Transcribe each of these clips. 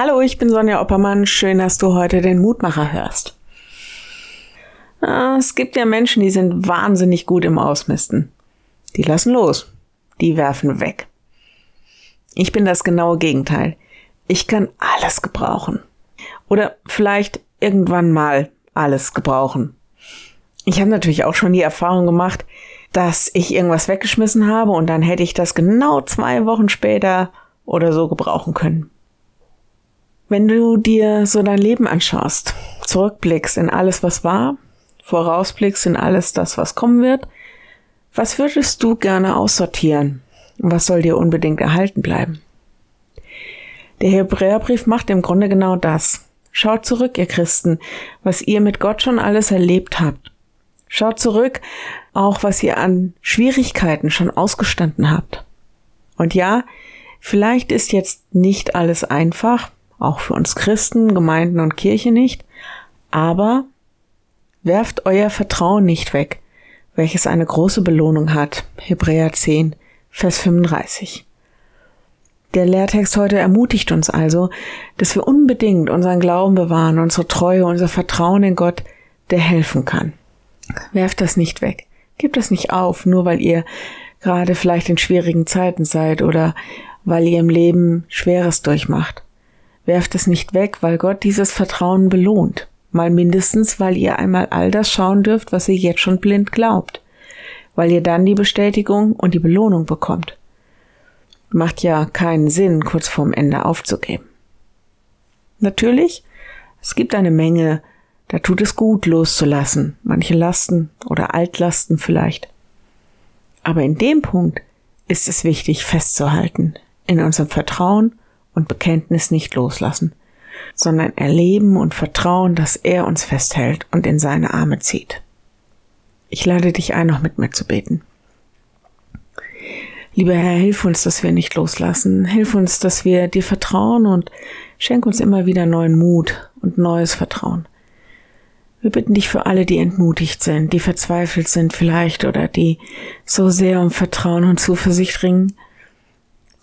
Hallo, ich bin Sonja Oppermann. Schön, dass du heute den Mutmacher hörst. Ah, es gibt ja Menschen, die sind wahnsinnig gut im Ausmisten. Die lassen los. Die werfen weg. Ich bin das genaue Gegenteil. Ich kann alles gebrauchen. Oder vielleicht irgendwann mal alles gebrauchen. Ich habe natürlich auch schon die Erfahrung gemacht, dass ich irgendwas weggeschmissen habe und dann hätte ich das genau zwei Wochen später oder so gebrauchen können. Wenn du dir so dein Leben anschaust, zurückblickst in alles, was war, vorausblickst in alles das, was kommen wird, was würdest du gerne aussortieren? Was soll dir unbedingt erhalten bleiben? Der Hebräerbrief macht im Grunde genau das. Schaut zurück, ihr Christen, was ihr mit Gott schon alles erlebt habt. Schaut zurück, auch was ihr an Schwierigkeiten schon ausgestanden habt. Und ja, vielleicht ist jetzt nicht alles einfach, auch für uns Christen, Gemeinden und Kirche nicht, aber werft euer Vertrauen nicht weg, welches eine große Belohnung hat. Hebräer 10, Vers 35. Der Lehrtext heute ermutigt uns also, dass wir unbedingt unseren Glauben bewahren, unsere Treue, unser Vertrauen in Gott, der helfen kann. Werft das nicht weg. Gebt das nicht auf, nur weil ihr gerade vielleicht in schwierigen Zeiten seid oder weil ihr im Leben Schweres durchmacht. Werft es nicht weg, weil Gott dieses Vertrauen belohnt. Mal mindestens, weil ihr einmal all das schauen dürft, was ihr jetzt schon blind glaubt. Weil ihr dann die Bestätigung und die Belohnung bekommt. Macht ja keinen Sinn, kurz vorm Ende aufzugeben. Natürlich, es gibt eine Menge, da tut es gut loszulassen, manche Lasten oder Altlasten vielleicht. Aber in dem Punkt ist es wichtig festzuhalten, in unserem Vertrauen und Bekenntnis nicht loslassen, sondern erleben und vertrauen, dass er uns festhält und in seine Arme zieht. Ich lade dich ein, noch mit mir zu beten. Lieber Herr, hilf uns, dass wir nicht loslassen. Hilf uns, dass wir dir vertrauen und schenk uns immer wieder neuen Mut und neues Vertrauen. Wir bitten dich für alle, die entmutigt sind, die verzweifelt sind vielleicht oder die so sehr um Vertrauen und Zuversicht ringen.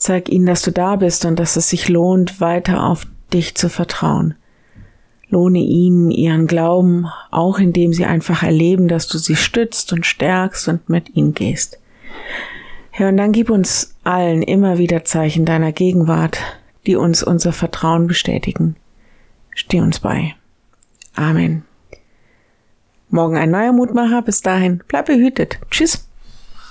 Zeig ihnen, dass du da bist und dass es sich lohnt, weiter auf dich zu vertrauen. Lohne ihnen ihren Glauben, auch indem sie einfach erleben, dass du sie stützt und stärkst und mit ihnen gehst. Herr, und dann gib uns allen immer wieder Zeichen deiner Gegenwart, die uns unser Vertrauen bestätigen. Steh uns bei. Amen. Morgen ein neuer Mutmacher. Bis dahin, bleib behütet. Tschüss.